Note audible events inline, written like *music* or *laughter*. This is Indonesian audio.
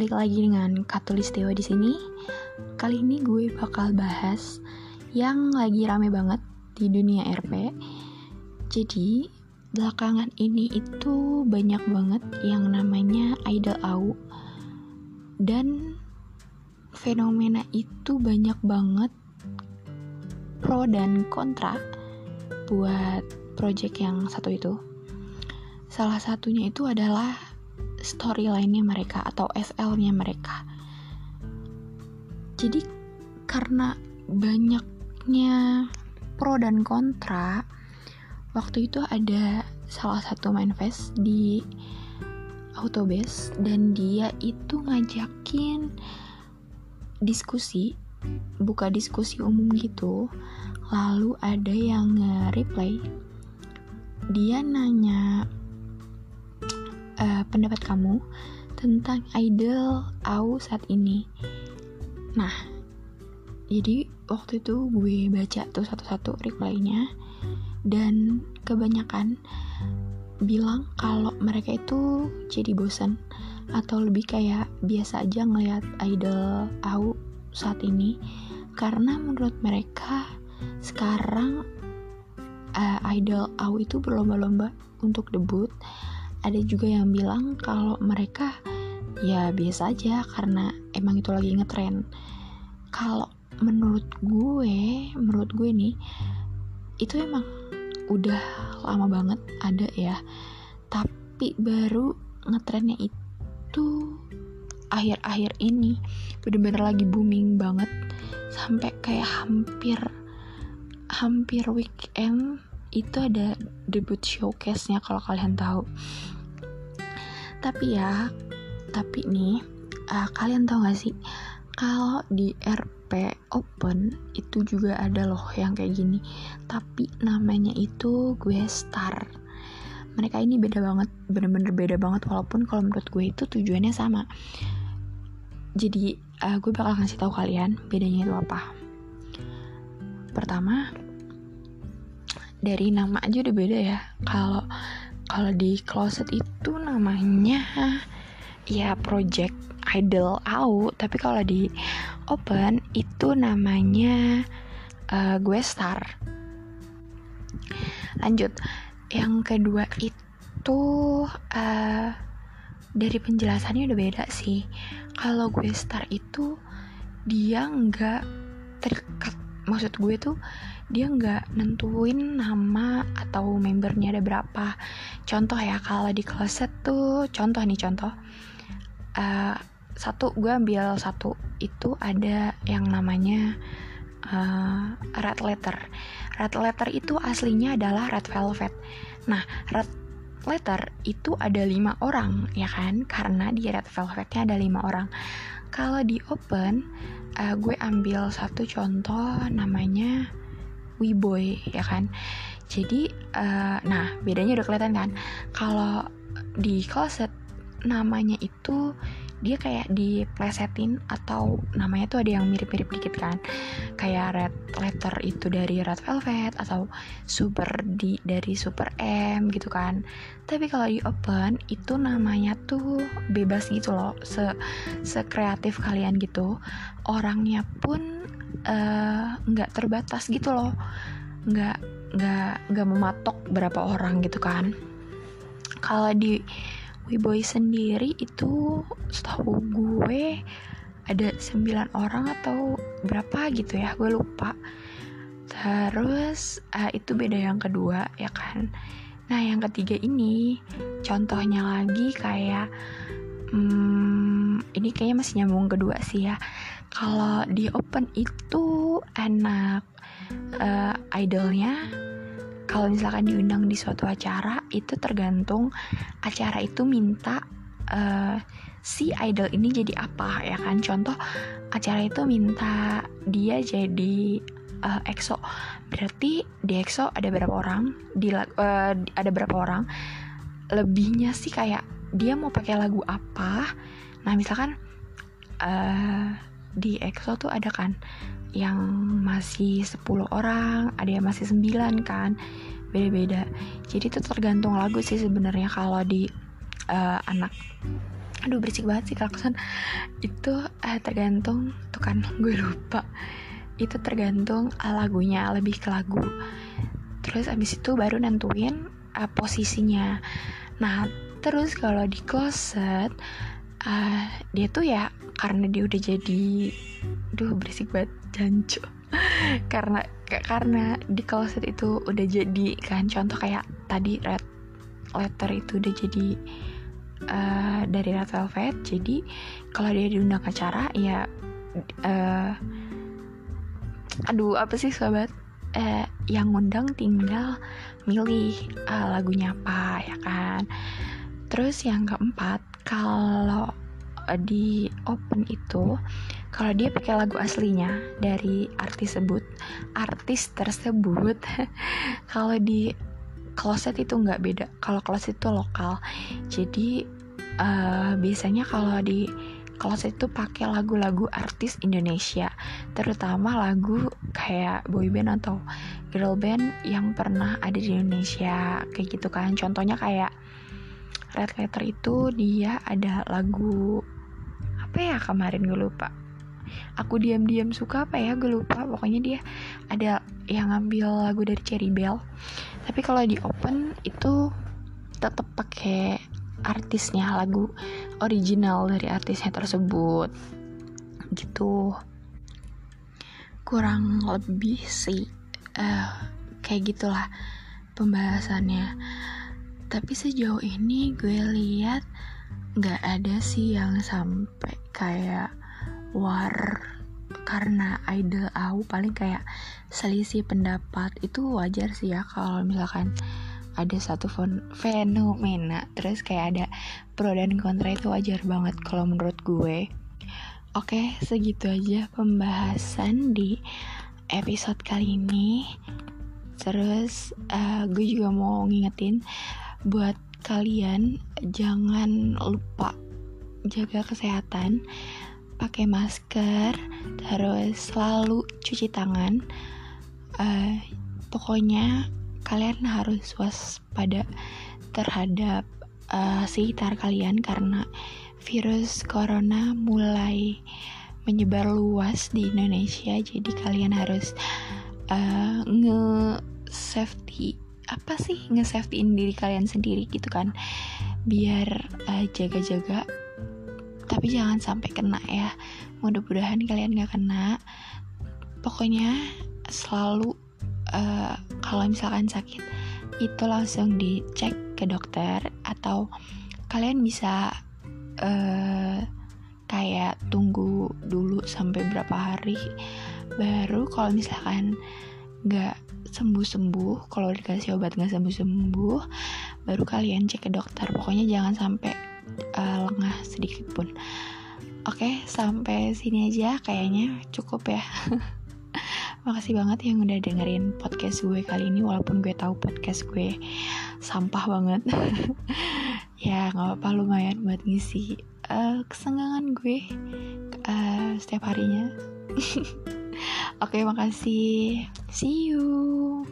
balik lagi dengan Katulistiwa di sini. Kali ini gue bakal bahas yang lagi rame banget di dunia RP. Jadi, belakangan ini itu banyak banget yang namanya idol au. Dan fenomena itu banyak banget pro dan kontra buat project yang satu itu. Salah satunya itu adalah storyline-nya mereka atau SL-nya mereka. Jadi karena banyaknya pro dan kontra, waktu itu ada salah satu manifest di Autobase dan dia itu ngajakin diskusi buka diskusi umum gitu lalu ada yang nge-reply dia nanya uh, pendapat kamu tentang idol au saat ini. Nah, jadi waktu itu gue baca tuh satu-satu reply-nya dan kebanyakan bilang kalau mereka itu jadi bosan atau lebih kayak biasa aja ngeliat idol au saat ini karena menurut mereka sekarang uh, idol au itu berlomba-lomba untuk debut ada juga yang bilang kalau mereka ya biasa aja karena emang itu lagi ngetren. Kalau menurut gue menurut gue nih itu emang udah lama banget ada ya. Tapi baru ngetrennya itu akhir-akhir ini bener-bener lagi booming banget. Sampai kayak hampir hampir weekend itu ada debut showcase-nya kalau kalian tahu. Tapi ya, tapi nih, uh, kalian tahu gak sih kalau di RP Open itu juga ada loh yang kayak gini. Tapi namanya itu gue star. Mereka ini beda banget, bener-bener beda banget walaupun kalau menurut gue itu tujuannya sama. Jadi uh, gue bakal kasih tahu kalian bedanya itu apa. Pertama, dari nama aja udah beda ya. Kalau kalau di closet itu namanya ya project idol au tapi kalau di open itu namanya uh, gue star. Lanjut. Yang kedua itu uh, dari penjelasannya udah beda sih. Kalau gue star itu dia nggak terikat. Maksud gue tuh dia nggak nentuin nama atau membernya ada berapa. Contoh ya kalau di closet tuh contoh nih contoh. Uh, satu gue ambil satu. Itu ada yang namanya uh, red letter. Red letter itu aslinya adalah red velvet. Nah red letter itu ada lima orang ya kan? Karena di red velvetnya ada lima orang. Kalau di open uh, gue ambil satu contoh namanya Wiboy ya kan? Jadi uh, nah bedanya udah kelihatan kan? Kalau di closet namanya itu dia kayak diplesetin atau namanya tuh ada yang mirip-mirip dikit kan? Kayak red letter itu dari red velvet atau super D dari super M gitu kan? Tapi kalau di open itu namanya tuh bebas gitu loh se sekreatif kalian gitu. Orangnya pun nggak uh, terbatas gitu loh. Nggak nggak nggak mematok berapa orang gitu kan. Kalau di Wiboy sendiri itu setahu gue ada 9 orang atau berapa gitu ya gue lupa. Terus uh, itu beda yang kedua ya kan. Nah yang ketiga ini contohnya lagi kayak hmm, ini kayaknya masih nyambung kedua sih ya. Kalau di open itu anak uh, idolnya. Kalau misalkan diundang di suatu acara itu tergantung acara itu minta uh, si idol ini jadi apa ya kan? Contoh acara itu minta dia jadi uh, EXO. Berarti di EXO ada berapa orang? Di uh, ada berapa orang? Lebihnya sih kayak dia mau pakai lagu apa nah misalkan uh, di EXO tuh ada kan yang masih 10 orang, ada yang masih 9 kan. Beda-beda. Jadi itu tergantung lagu sih sebenarnya kalau di uh, anak aduh berisik banget sih klakson itu uh, tergantung tuh kan *laughs* gue lupa itu tergantung lagunya lebih ke lagu terus abis itu baru nentuin uh, posisinya nah terus kalau di closet uh, dia tuh ya karena dia udah jadi duh berisik banget jancu. *laughs* Karena karena di closet itu udah jadi kan contoh kayak tadi red letter itu udah jadi uh, dari Red Velvet jadi kalau dia diundang acara ya uh, aduh apa sih sobat? Uh, yang ngundang tinggal milih uh, lagunya apa ya kan? Terus yang keempat kalau di open itu kalau dia pakai lagu aslinya dari artis tersebut artis tersebut *laughs* kalau di closet itu nggak beda. Kalau closet itu lokal. Jadi uh, biasanya kalau di closet itu pakai lagu-lagu artis Indonesia. Terutama lagu kayak boyband atau girl band yang pernah ada di Indonesia. Kayak gitu kan. Contohnya kayak Red Letter itu dia ada lagu apa ya kemarin gue lupa. Aku diam-diam suka apa ya gue lupa. Pokoknya dia ada yang ngambil lagu dari Cherry Bell. Tapi kalau di open itu tetap pakai artisnya lagu original dari artisnya tersebut. Gitu. Kurang lebih sih uh, kayak gitulah pembahasannya tapi sejauh ini gue lihat nggak ada sih yang sampai kayak war karena idol aku paling kayak selisih pendapat. Itu wajar sih ya kalau misalkan ada satu fenomena. Terus kayak ada pro dan kontra itu wajar banget kalau menurut gue. Oke segitu aja pembahasan di episode kali ini. Terus uh, gue juga mau ngingetin buat kalian jangan lupa jaga kesehatan pakai masker terus selalu cuci tangan. Uh, pokoknya kalian harus waspada terhadap uh, sekitar kalian karena virus corona mulai menyebar luas di Indonesia. Jadi kalian harus uh, nge safety apa sih nge safetyin diri kalian sendiri gitu kan? Biar jaga-jaga uh, tapi jangan sampai kena ya. Mudah-mudahan kalian gak kena. Pokoknya selalu uh, kalau misalkan sakit itu langsung dicek ke dokter atau kalian bisa uh, kayak tunggu dulu sampai berapa hari baru kalau misalkan nggak sembuh-sembuh kalau dikasih obat nggak sembuh-sembuh baru kalian cek ke dokter pokoknya jangan sampai uh, lengah sedikit pun oke sampai sini aja kayaknya cukup ya *laughs* Makasih banget yang udah dengerin podcast gue kali ini walaupun gue tahu podcast gue sampah banget. *laughs* ya nggak apa-apa lumayan buat ngisi uh, kesenggangan gue uh, setiap harinya. *laughs* Oke, makasih. See you.